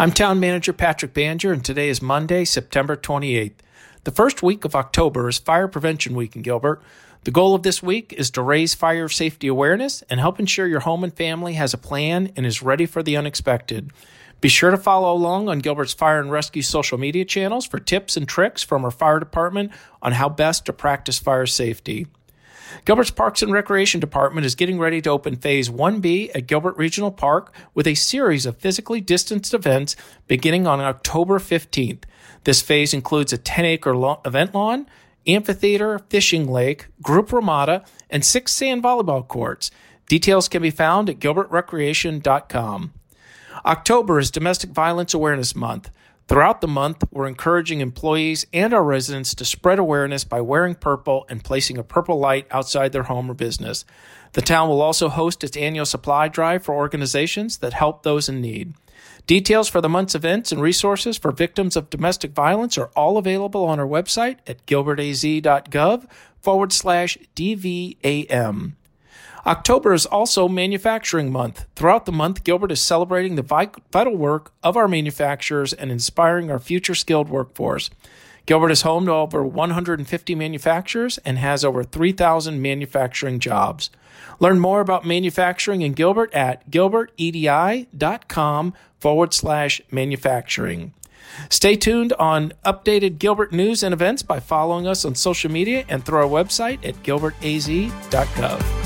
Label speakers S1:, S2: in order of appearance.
S1: I'm Town Manager Patrick Banger, and today is Monday, September 28th. The first week of October is Fire Prevention Week in Gilbert. The goal of this week is to raise fire safety awareness and help ensure your home and family has a plan and is ready for the unexpected. Be sure to follow along on Gilbert's Fire and Rescue social media channels for tips and tricks from our fire department on how best to practice fire safety. Gilbert's Parks and Recreation Department is getting ready to open Phase 1B at Gilbert Regional Park with a series of physically distanced events beginning on October 15th. This phase includes a 10 acre lo- event lawn, amphitheater, fishing lake, group ramada, and six sand volleyball courts. Details can be found at gilbertrecreation.com. October is Domestic Violence Awareness Month. Throughout the month, we're encouraging employees and our residents to spread awareness by wearing purple and placing a purple light outside their home or business. The town will also host its annual supply drive for organizations that help those in need. Details for the month's events and resources for victims of domestic violence are all available on our website at gilbertaz.gov forward slash DVAM. October is also Manufacturing Month. Throughout the month, Gilbert is celebrating the vital work of our manufacturers and inspiring our future skilled workforce. Gilbert is home to over 150 manufacturers and has over 3,000 manufacturing jobs. Learn more about manufacturing in Gilbert at gilbertedi.com forward slash manufacturing. Stay tuned on updated Gilbert news and events by following us on social media and through our website at gilbertaz.gov.